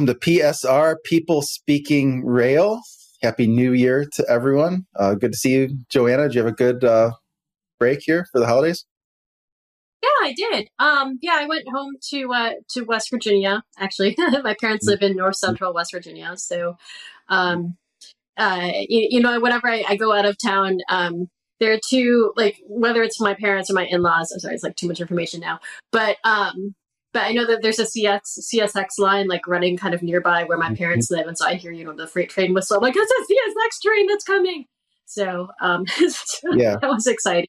Welcome to PSR People Speaking Rail. Happy New Year to everyone. Uh, good to see you, Joanna. Did you have a good uh, break here for the holidays? Yeah, I did. Um, yeah, I went home to uh, to West Virginia. Actually, my parents live in North Central West Virginia, so um, uh, you, you, know, whenever I, I, go out of town, um, there are two like whether it's my parents or my in laws. I'm sorry, it's like too much information now, but um, but I know that there's a CS, CSX line like running kind of nearby where my mm-hmm. parents live, and so I hear you know the freight train whistle. I'm like, it's a CSX train that's coming. So um, yeah, that was exciting.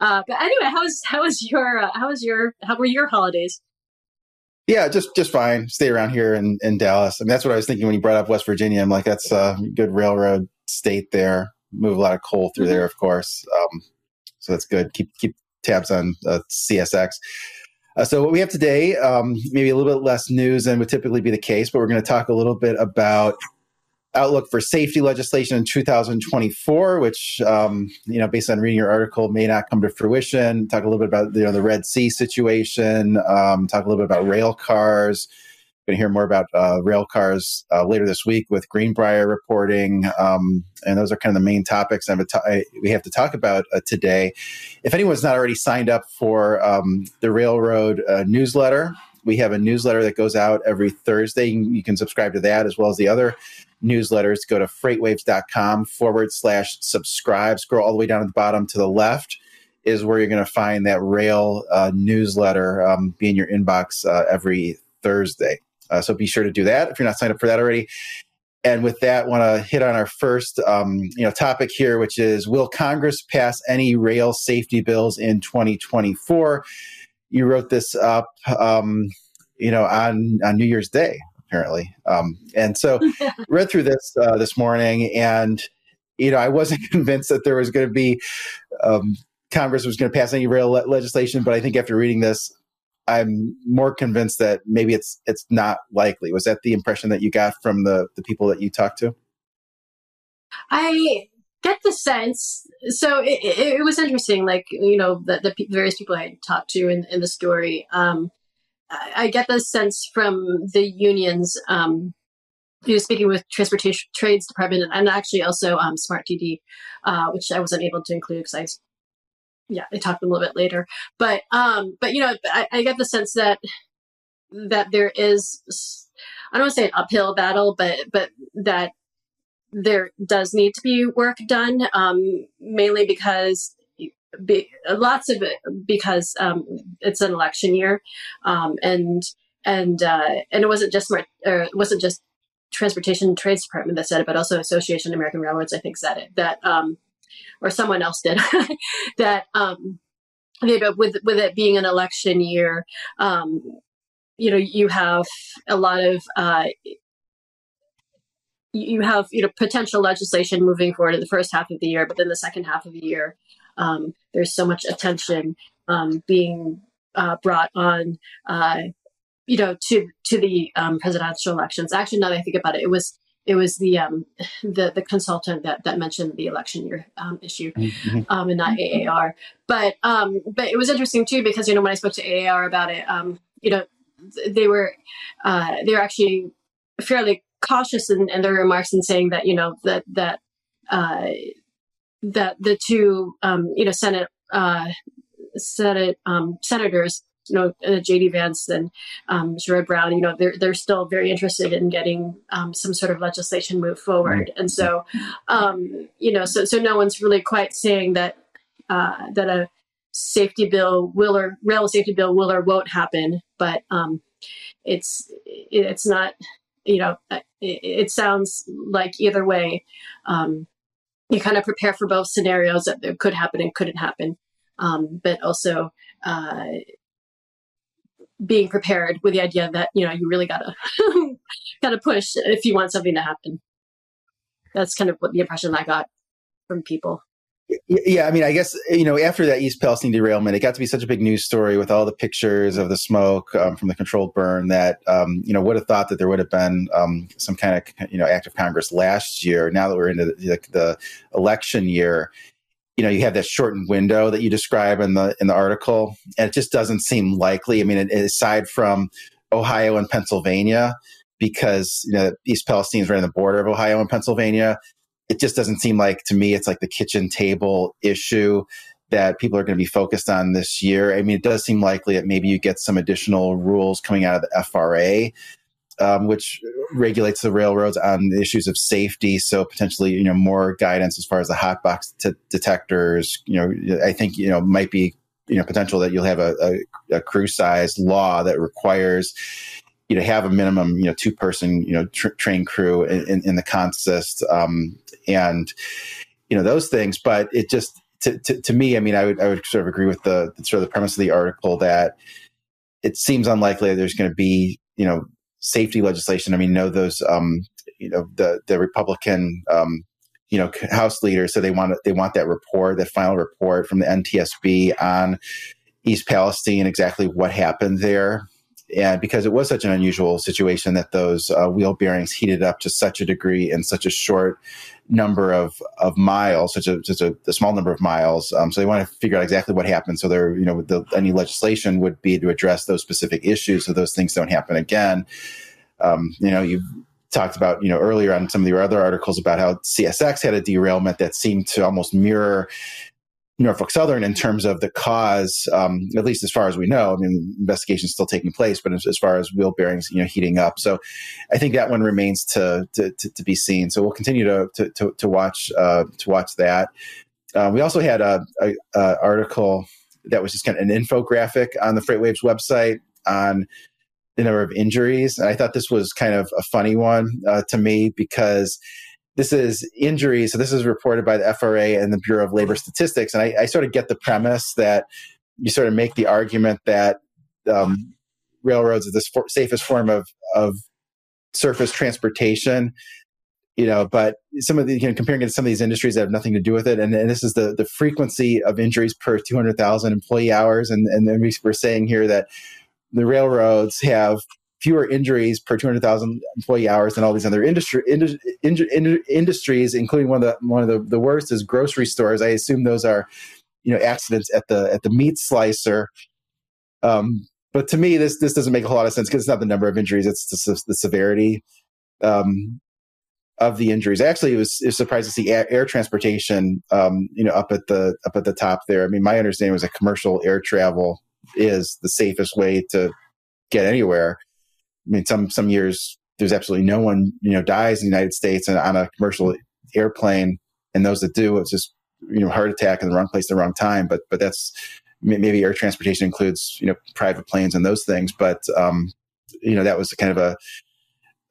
Uh, but anyway, how was how was your uh, how was your how were your holidays? Yeah, just just fine. Stay around here in, in Dallas. I mean, that's what I was thinking when you brought up West Virginia. I'm like, that's a good railroad state there. Move a lot of coal through mm-hmm. there, of course. Um, so that's good. Keep keep tabs on uh, CSX. Uh, so what we have today, um, maybe a little bit less news than would typically be the case, but we're going to talk a little bit about outlook for safety legislation in 2024, which, um, you know, based on reading your article, may not come to fruition. Talk a little bit about you know the Red Sea situation. Um, talk a little bit about rail cars. Going to hear more about uh, rail cars uh, later this week with Greenbrier reporting, um, and those are kind of the main topics we have to talk about uh, today. If anyone's not already signed up for um, the Railroad uh, newsletter, we have a newsletter that goes out every Thursday. You can subscribe to that as well as the other newsletters. Go to freightwaves.com forward slash subscribe. Scroll all the way down at the bottom to the left is where you're going to find that rail uh, newsletter um, be in your inbox uh, every Thursday. Uh, so be sure to do that if you're not signed up for that already. And with that, want to hit on our first um, you know topic here, which is will Congress pass any rail safety bills in 2024? You wrote this up, um, you know, on on New Year's Day apparently. Um, and so read through this uh, this morning, and you know, I wasn't convinced that there was going to be um, Congress was going to pass any rail le- legislation, but I think after reading this, I'm more convinced that maybe it's it's not likely. Was that the impression that you got from the the people that you talked to? I get the sense. So it, it, was interesting, like you know, the, the various people I talked to in, in the story. Um, I get the sense from the unions, um, speaking with Transportation Trades Department and actually also um, Smart TD, uh, which I wasn't able to include because I, yeah, I talked a little bit later. But um, but you know, I, I get the sense that that there is, I don't want to say an uphill battle, but but that there does need to be work done, um, mainly because be, lots of it because um, it's an election year, um, and and uh, and it wasn't just or it wasn't just Transportation and Trades Department that said it, but also Association of American Railroads, I think, said it that um, or someone else did that. Um, you know, with with it being an election year, um, you know, you have a lot of uh, you have you know potential legislation moving forward in the first half of the year, but then the second half of the year, um, there's so much attention um, being uh, brought on, uh, you know, to to the um, presidential elections. Actually, now that I think about it, it was it was the um, the the consultant that that mentioned the election year um, issue, mm-hmm. um, and not AAR. But um, but it was interesting too because you know when I spoke to AAR about it, um, you know, they were uh, they were actually fairly cautious in, in their remarks in saying that you know that that uh, that the two, um, you know, Senate uh, Senate um, senators, you know, uh, J.D. Vance and um, Sherrod Brown, you know, they're they're still very interested in getting um, some sort of legislation moved forward, and so, um, you know, so so no one's really quite saying that uh, that a safety bill will or rail safety bill will or won't happen, but um, it's it's not, you know, it, it sounds like either way. Um, you kind of prepare for both scenarios that there could happen and couldn't happen, um, but also uh, being prepared with the idea that you know you really gotta gotta push if you want something to happen. That's kind of what the impression I got from people. Yeah, I mean, I guess you know after that East Palestine derailment, it got to be such a big news story with all the pictures of the smoke um, from the controlled burn that um, you know would have thought that there would have been um, some kind of you know act of Congress last year. Now that we're into the, the, election year, you know you have that shortened window that you describe in the in the article, and it just doesn't seem likely. I mean, aside from Ohio and Pennsylvania, because you know East Palestine is right on the border of Ohio and Pennsylvania. It just doesn't seem like to me it's like the kitchen table issue that people are going to be focused on this year. I mean, it does seem likely that maybe you get some additional rules coming out of the FRA, um, which regulates the railroads on the issues of safety. So potentially, you know, more guidance as far as the hot box t- detectors. You know, I think you know might be you know potential that you'll have a, a, a crew size law that requires you know have a minimum you know two person you know tr- train crew in, in, in the consist um, and you know those things but it just to, to, to, me i mean I would, I would sort of agree with the sort of the premise of the article that it seems unlikely there's going to be you know safety legislation. I mean know those um, you know the the republican um, you know house leaders. So they want they want that report that final report from the ntsb on east palestine exactly what happened there and because it was such an unusual situation that those uh, wheel bearings heated up to such a degree in such a short number of, of miles, such a such a, a small number of miles. Um, so they want to figure out exactly what happened. So there, you know, the, any legislation would be to address those specific issues, so those things don't happen again. Um, you know, you've talked about, you know, earlier on some of your other articles about how CSX had a derailment that seemed to almost mirror Norfolk Southern in terms of the cause, um, at least as far as we know. I mean, investigation is still taking place, but as, as, far as wheel bearings, you know, heating up. So, I think that one remains to to, to, to be seen. So we'll continue to to, to, watch uh, to watch that. Uh, we also had a, a, a, article that was just kind of an infographic on the FreightWaves website on the number of injuries. And I thought this was kind of a funny one uh, to me because this is injuries. So this is reported by the FRA and the Bureau of Labor Statistics. And I, I sort of get the premise that you sort of make the argument that um, railroads are the for- safest form of, of surface transportation you know but some of the you know, comparing it to some of these industries that have nothing to do with it and, and this is the the frequency of injuries per 200000 employee hours and and then we're saying here that the railroads have fewer injuries per 200,000 employee hours than all these other industry, industries, including one of the one of the, the worst is grocery stores. I assume those are, you know, accidents at the at the meat slicer. Um, but to me, this this doesn't make a whole lot of sense because it's not the number of injuries; it's the, the severity um, of the injuries. Actually, it was, it was surprised to see air, air transportation, um, you know, up at the up at the top there. I mean, my understanding was that commercial air travel is the safest way to get anywhere. I mean, some some years there's absolutely no one you know dies in the United States and on a commercial airplane, and those that do, it's just you know heart attack in the wrong place at the wrong time. But but that's maybe air transportation includes you know private planes and those things. But um, you know that was kind of a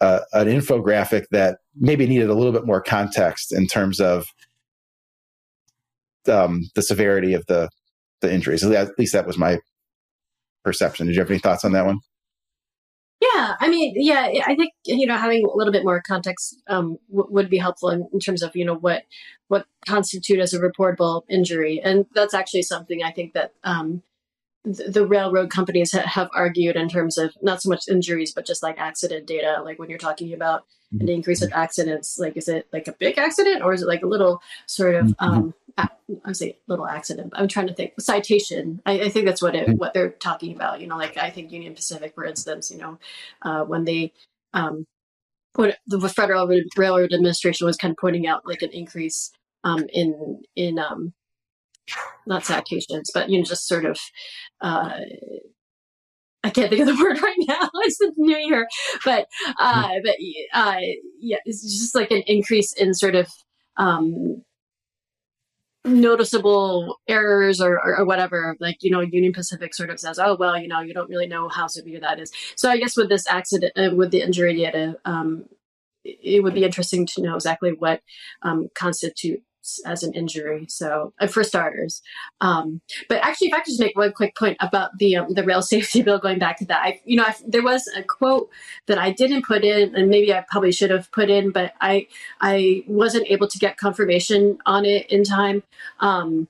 uh, an infographic that maybe needed a little bit more context in terms of um, the severity of the the injuries. At least that was my perception. Did you have any thoughts on that one? Yeah, I mean, yeah, I think you know having a little bit more context um, w- would be helpful in, in, terms of you know what what constitute as a reportable injury, and that's actually something I think that um, the railroad companies have argued in terms of not so much injuries, but just like accident data. Like when you're talking about an mm-hmm. increase of accidents, like is it like a big accident or is it like a little sort of, mm-hmm. um, I say little accident. I'm trying to think citation. I, I think that's what it, mm-hmm. what they're talking about. You know, like I think Union Pacific, for instance, you know, uh, when they, um, when the Federal Railroad Administration was kind of pointing out like an increase um, in in um, not citations, but you know, just sort of uh, I can't think of the word right now. it's the new year, but uh, hmm. but uh, yeah, it's just like an increase in sort of um, noticeable errors or, or, or, whatever. Like you know, Union Pacific sort of says, "Oh well, you know, you don't really know how severe that is." So I guess with this accident, uh, with the injury um, it would be interesting to know exactly what um, constitute as an injury. So uh, for starters, um, but actually, if I could just make one quick point about the um, the rail safety bill, going back to that, I, you know, I, there was a quote that I didn't put in, and maybe I probably should have put in, but I I wasn't able to get confirmation on it in time. Um,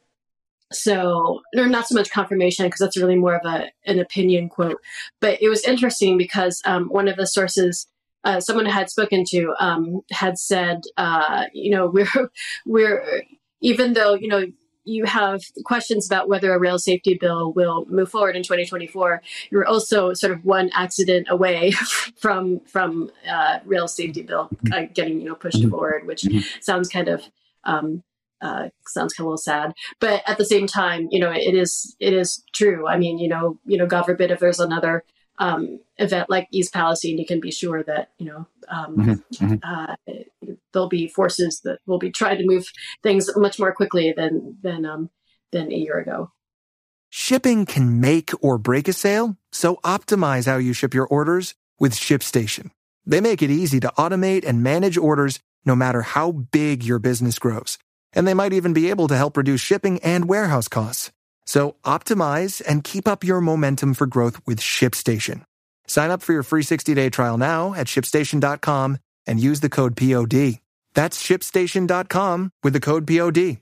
so or not so much confirmation because that's really more of a an opinion quote but it was interesting because um, one of the sources uh, someone had spoken to um, had said, uh, you know, we're we're even though you know you have questions about whether a rail safety bill will move forward in 2024, you're also sort of one accident away from from uh, rail safety bill uh, getting you know pushed mm-hmm. forward, which mm-hmm. sounds kind of um, uh, sounds kind of a little sad, but at the same time, you know, it is it is true. I mean, you know, you know, God forbid if there's another um, event like East Palestine, you can be sure that you know um, mm-hmm, mm-hmm. Uh, there'll be forces that will be trying to move things much more quickly than than um, than a year ago. Shipping can make or break a sale, so optimize how you ship your orders with ShipStation. They make it easy to automate and manage orders no matter how big your business grows. And they might even be able to help reduce shipping and warehouse costs. So optimize and keep up your momentum for growth with ShipStation. Sign up for your free 60-day trial now at shipstation.com and use the code POD. That's shipstation.com with the code POD.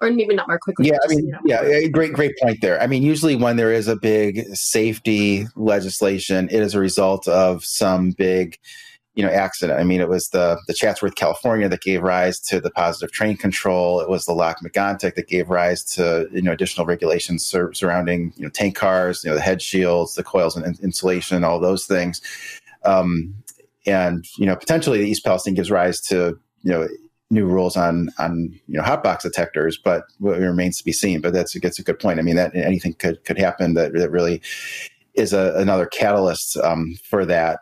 Or maybe not more quickly. Yeah, I mean, you know. yeah, great, great point there. I mean, usually when there is a big safety legislation, it is a result of some big you know accident. I mean, it was the the Chatsworth, California, that gave rise to the positive train control. It was the Lac-Mégantic that gave rise to you know additional regulations sur- surrounding you know tank cars, you know the head shields, the coils and insulation, all those things. Um, and you know potentially the East Palestine gives rise to you know new rules on on you know hot box detectors, but it remains to be seen. But that's that's a good point. I mean that anything could could happen that that really is a, another catalyst um, for that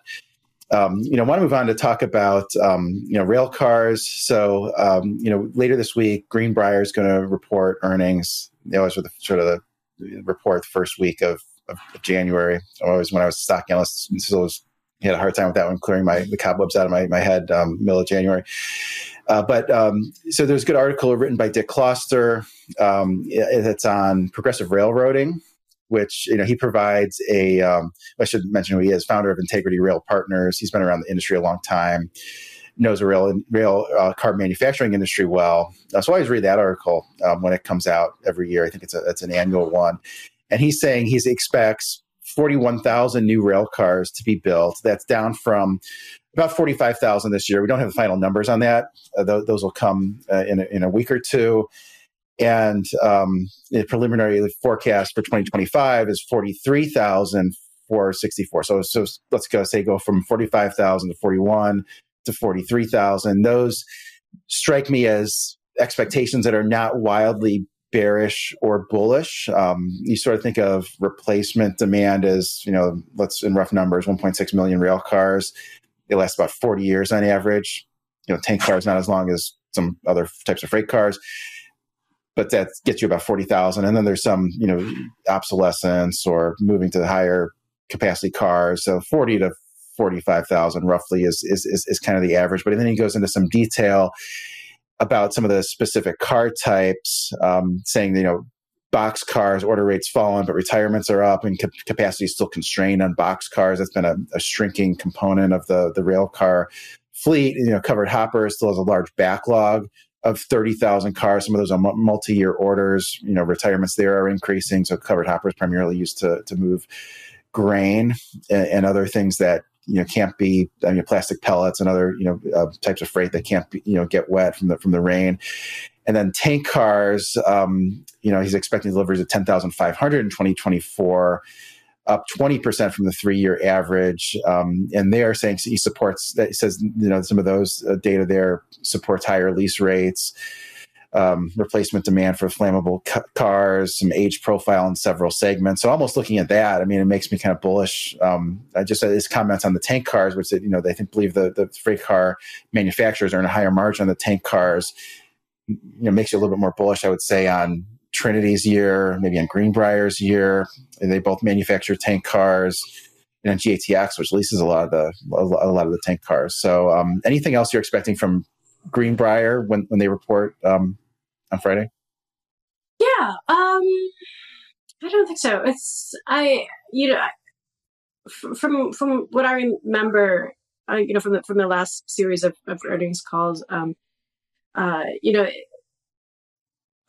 um, you know, want to move on to talk about um, you know rail cars. So um, you know, later this week, Greenbrier is going to report earnings. They always were the sort of the report the first week of, of, of January. Always when I was stock analyst, so was, had a hard time with that one, clearing my the cobwebs out of my, my head um, middle of January. Uh, but um, so there's a good article written by Dick Kloster. Um, it's on progressive railroading which you know he provides a. Um, I should mention who he is, founder of Integrity Rail Partners. He's been around the industry a long time, knows the rail rail uh, car manufacturing industry well. Uh, so I always read that article um, when it comes out every year. I think it's a it's an annual one, and he's saying he expects 41,000 new rail cars to be built. That's down from about 45,000 this year. We don't have the final numbers on that. Uh, th- those will come uh, in, a, in a week or two and um, the preliminary forecast for 2025 is 43,464. So, so let's go say go from 45,000 to 41 to 43,000. Those strike me as expectations that are not wildly bearish or bullish. Um, you sort of think of replacement demand as, you know, let's in rough numbers, 1.6 million rail cars. They last about 40 years on average. You know, tank cars not as long as some other types of freight cars but that gets you about 40,000 and then there's some you know obsolescence or moving to the higher capacity cars. So 40 to 45,000 roughly is, is is is kind of the average. But then he goes into some detail about some of the specific car types um, saying you know box cars order rates fallen but retirements are up and capacity is still constrained on box cars. That's been a, a shrinking component of the the rail car fleet. You know covered hopper still has a large backlog of 30,000 cars. Some of those are multi-year orders. You know, retirements there are increasing. So covered hoppers primarily used to to move grain and, and other things that you know can't be I mean, plastic pellets and other you know uh, types of freight that can't be, you know get wet from the from the rain. And then tank cars, um, you know, he's expecting deliveries of 10,500 in 2024 up 20% from the three year average. Um, and they are saying he supports that he says, you know, some of those uh, data there supports higher lease rates, um, replacement demand for flammable ca- cars, some age profile in several segments. So almost looking at that, I mean, it makes me kind of bullish. Um, I just uh, his comments on the tank cars, which, you know, they think believe the, the freight car manufacturers are in a higher margin on the tank cars, you know, makes you a little bit more bullish, I would say, on Trinity's year, maybe on Greenbrier's year. They both manufacture tank cars. And then GATX, which leases a lot of the a lot of the tank cars. So, um, anything else you're expecting from Greenbrier when when they report um, on Friday? Yeah, um, I don't think so. It's I you know from from what I remember, uh, you know from the from the last series of, of earnings calls, um, uh, you know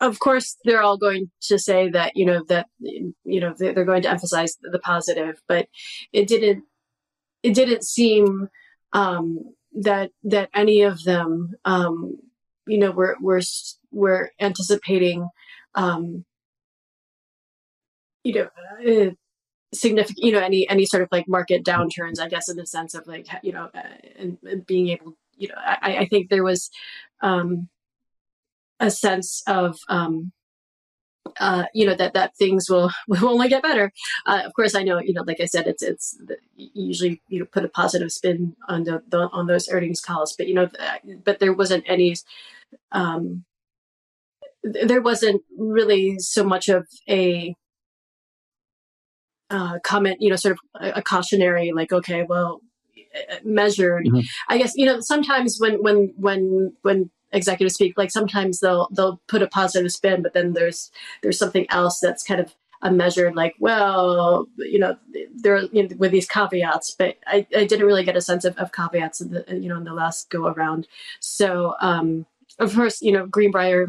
of course they're all going to say that you know that you know they're going to emphasize the positive but it didn't it didn't seem um, that that any of them um, you know were were were anticipating um, you know, uh, significant, you know, any any sort of like market downturns, I guess, in the sense of like, you know, uh, and, and, being able, you know, I, I think there was um, a sense of um, uh, you know that that things will will only get better. Uh, of course, I know you know, like I said, it's it's usually you know put a positive spin on the, the on those earnings calls, but you know, but there wasn't any. Um, there wasn't really so much of a uh, comment, you know, sort of a, a cautionary, like, okay, well, measured. Mm-hmm. I guess you know sometimes when when when when executives speak like sometimes they'll they'll put a positive spin but then there's there's something else that's kind of a measured like well you know there you know, with these caveats but I, I didn't really get a sense of, of caveats in the you know in the last go around so um of course you know greenbrier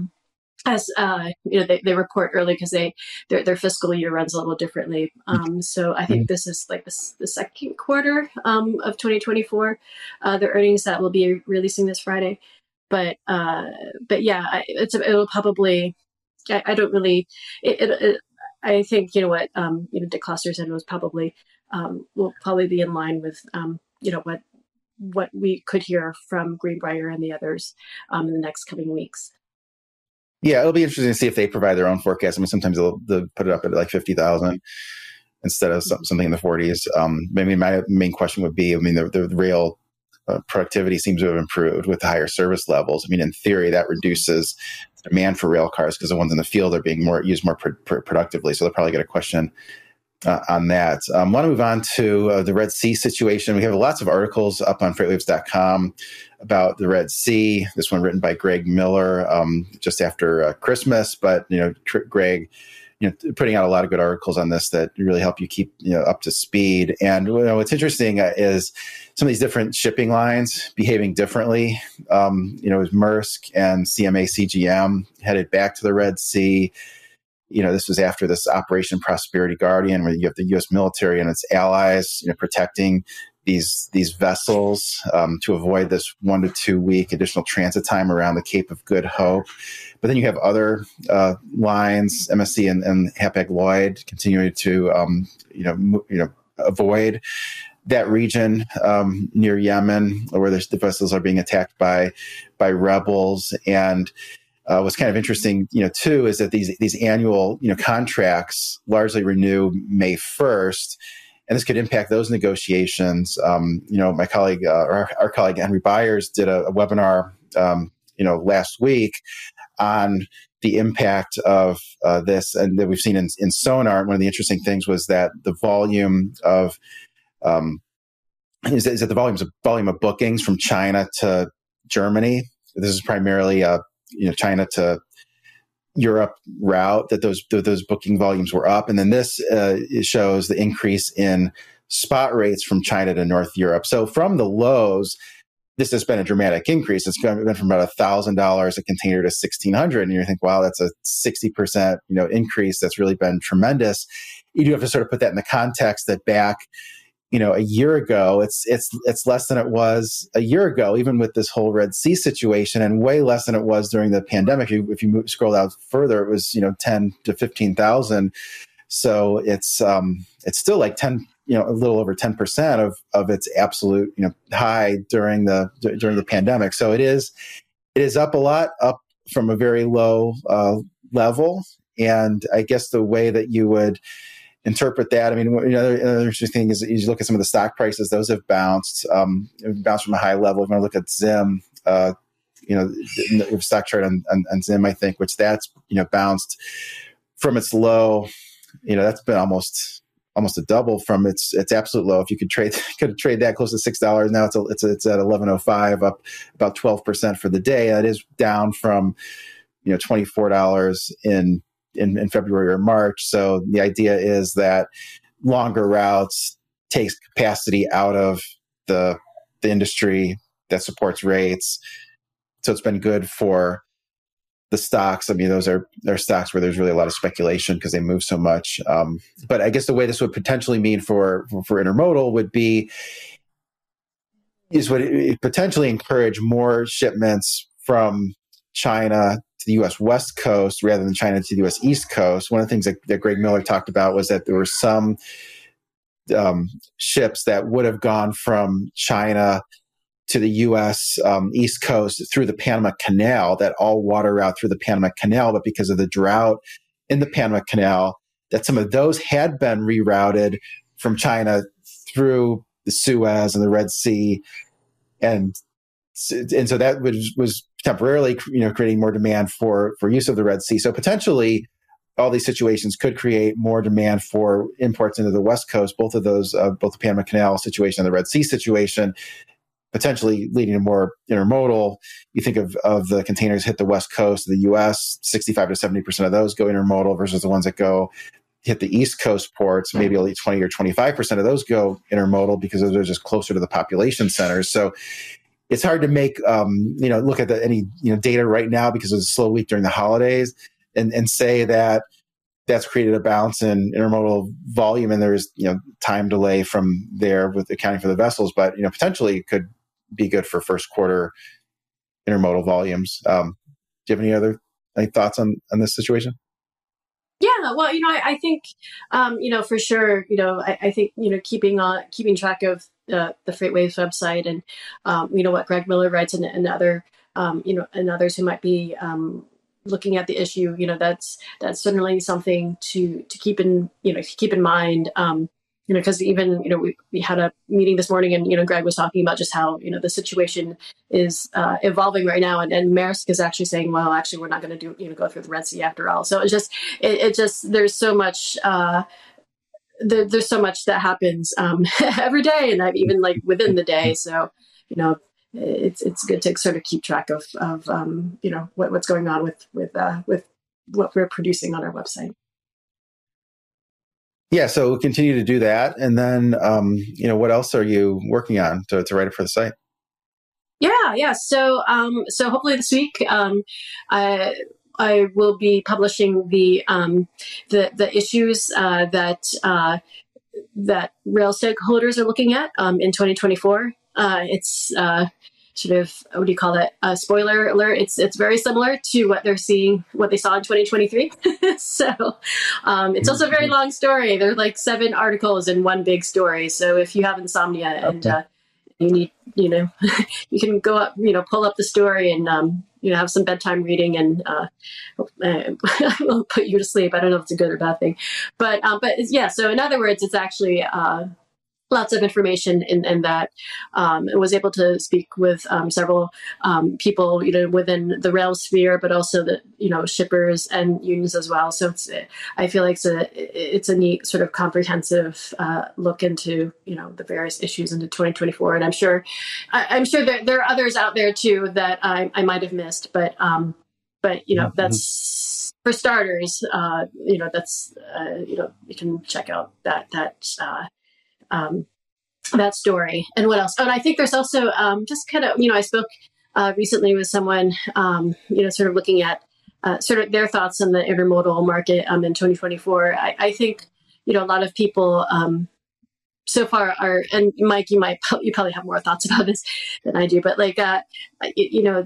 as uh, you know, they, they report early because they their, their fiscal year runs a little differently. Um, so I think mm-hmm. this is like the, the second quarter um, of 2024, uh, the earnings that will be releasing this Friday but uh, but yeah, it's it'll probably. I, I don't really. It, it, it, I think you know what um, you know Dick Kloster said was probably um, will probably be in line with um, you know what what we could hear from Greenbrier and the others um, in the next coming weeks. Yeah, it'll be interesting to see if they provide their own forecast. I mean, sometimes they'll, they'll put it up at like fifty thousand instead of something in the forties. Um, maybe my main question would be: I mean, the, the real uh, productivity seems to have improved with the higher service levels. I mean, in theory, that reduces demand for rail cars because the ones in the field are being more used more pr- pr- productively. So they'll probably get a question uh, on that. I um, want to move on to uh, the Red Sea situation. We have lots of articles up on freightwaves.com about the Red Sea. This one written by Greg Miller um, just after uh, Christmas, but you know, tr- Greg you know putting out a lot of good articles on this that really help you keep you know up to speed. And you know, what's interesting uh, is some of these different shipping lines behaving differently. Um, you know, as Maersk and CMA CGM headed back to the Red Sea. You know, this was after this Operation Prosperity Guardian, where you have the U.S. military and its allies, you know, protecting these these vessels um, to avoid this one to two week additional transit time around the Cape of Good Hope. But then you have other uh, lines, MSC and, and Hapag Lloyd, continuing to um, you know m- you know avoid that region um, near Yemen, where the vessels are being attacked by by rebels. And uh, what's kind of interesting, you know, too, is that these these annual you know contracts largely renew May first. And this could impact those negotiations. Um, you know, my colleague, uh, our, our, colleague Henry Byers, did a, a webinar, um, you know, last week on the impact of uh, this and that we've seen in, in sonar. One of the interesting things was that the volume of um, is, that, is that the volumes of volume of bookings from China to Germany. This is primarily a you know China to Europe route that those those booking volumes were up, and then this uh, shows the increase in spot rates from China to North Europe. So from the lows, this has been a dramatic increase. It's been from about thousand dollars a container to sixteen hundred, and you think, wow, that's a sixty percent you know increase. That's really been tremendous. You do have to sort of put that in the context that back, you know, a year ago, it's it's it's less than it was a year ago, even with this whole Red Sea situation, and way less than it was during the pandemic. If you, move, scroll out further, it was you know ten to fifteen thousand. So it's um, it's still like ten you know a little over 10% of of its absolute you know high during the during the pandemic so it is it is up a lot up from a very low uh, level and i guess the way that you would interpret that i mean another, another interesting thing is you look at some of the stock prices those have bounced um, bounced from a high level if you look at zim uh, you know stock chart on, on, on zim i think which that's you know bounced from its low you know that's been almost almost a double from its its absolute low. If you could trade could trade that close to six dollars now, it's a, it's a, it's at eleven oh five, up about twelve percent for the day. That is down from you know twenty four dollars in, in in February or March. So the idea is that longer routes takes capacity out of the the industry that supports rates. So it's been good for the stocks, I mean, those are are stocks where there's really a lot of speculation because they move so much. Um, but I guess the way this would potentially mean for for, for intermodal would be is would it potentially encourage more shipments from China the U.S. West Coast rather than China to the U.S. East Coast. One of the things that, that Greg Miller talked about was that there were some um, ships that would have gone from China to the U.S. Um, East Coast through the Panama Canal, that all water route through the Panama Canal, but because of the drought in the Panama Canal, that some of those had been rerouted from China through the Suez and the Red Sea, and and so that was was temporarily you know creating more demand for for use of the Red Sea. So potentially all these situations could create more demand for imports into the West Coast, both of those, uh, both the Panama Canal situation and the Red Sea situation, potentially leading to more intermodal. You think of, of the containers hit the West Coast of the US, 65 to 70% of those go intermodal versus the ones that go hit the East Coast ports, maybe only 20 or 25% of those go intermodal because they're just closer to the population centers. So it's hard to make, um, you know, look at the, any, you know, data right now because it's a slow week during the holidays and, and say that that's created a bounce in intermodal volume and there's you know time delay from there with accounting for the vessels but you know potentially it could be good for first quarter intermodal volumes. Um, do you have any other any thoughts on on this situation? Yeah, well, you know, I, I think, um, you know, for sure, you know, I, I, think, you know, keeping on keeping track of the FreightWaves website and, um, you know, what Greg Miller writes and, and other, um, you know, and others who might be um, looking at the issue, you know, that's that's certainly something to to keep in you know keep in mind. Um, you know, because even you know we, we had a meeting this morning, and you know Greg was talking about just how you know the situation is uh, evolving right now, and, and Maersk is actually saying, well, actually, we're not going to do you know go through the Red Sea after all. So it's just it, it just there's so much. Uh, there, there's so much that happens um, every day, and I've even like within the day. So you know it's it's good to sort of keep track of of um, you know what, what's going on with with uh, with what we're producing on our website. Yeah, so we'll continue to do that, and then um, you know what else are you working on to, to write it for the site? Yeah, yeah. So um, so hopefully this week um, I I will be publishing the um, the the issues uh, that uh, that rail stakeholders are looking at um, in 2024. Uh, it's uh, sort of what do you call it? A spoiler alert. It's it's very similar to what they're seeing, what they saw in 2023. so um, it's also a very long story. There's like seven articles in one big story. So if you have insomnia and uh, you need, you know, you can go up, you know, pull up the story and um, you know have some bedtime reading and uh, I will put you to sleep. I don't know if it's a good or bad thing, but um, but yeah. So in other words, it's actually. Uh, lots of information in, in that. Um, and was able to speak with um, several um, people you know within the rail sphere but also the you know shippers and unions as well. So it's i feel like it's a it's a neat sort of comprehensive uh, look into you know the various issues into 2024 and i'm sure I, am sure that there are others out there too that i, I might have missed but um but you know mm-hmm. that's for starters uh you know that's uh, you know you can check out that that uh um, that story. And what else? And I think there's also um, just kind of, you know, I spoke uh, recently with someone, um, you know, sort of looking at uh, sort of their thoughts on the intermodal market um, in 2024. I, I, think, you know, a lot of people um, so far are, and Mike, you might, you probably have more thoughts about this than I do, but like, uh, you, you know,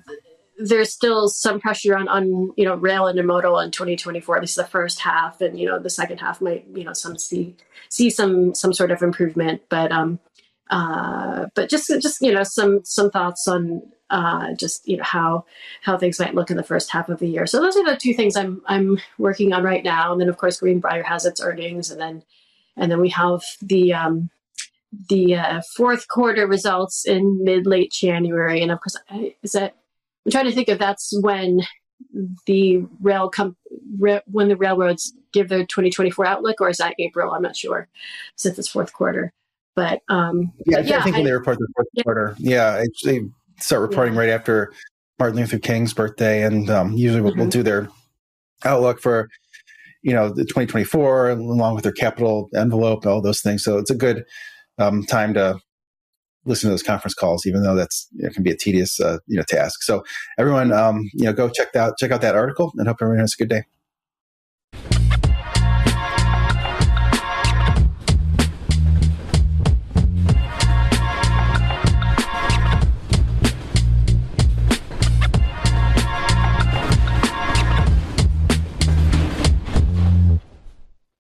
there's still some pressure on, on you know rail and intermodal in 2024 at least the first half and you know the second half might you know some see see some some sort of improvement but um uh but just just you know some some thoughts on uh just you know how how things might look in the first half of the year. So those are the two things i'm i'm working on right now. And then of course greenbrier has its earnings and then and then we have the um the uh, fourth quarter results in mid late January, and of course, is that I'm trying to think if that's when the rail com- ra- when the railroads give their 2024 outlook, or is that April? I'm not sure, since it's fourth quarter. But um, yeah, but yeah I think I, when they report the fourth yeah. quarter, yeah, they start reporting yeah. right after Martin Luther King's birthday, and um, usually we'll, mm-hmm. we'll do their outlook for you know the 2024 along with their capital envelope, all those things. So it's a good um, time to listen to those conference calls, even though that's you know, can be a tedious uh, you know task. So everyone, um, you know, go check out check out that article, and hope everyone has a good day.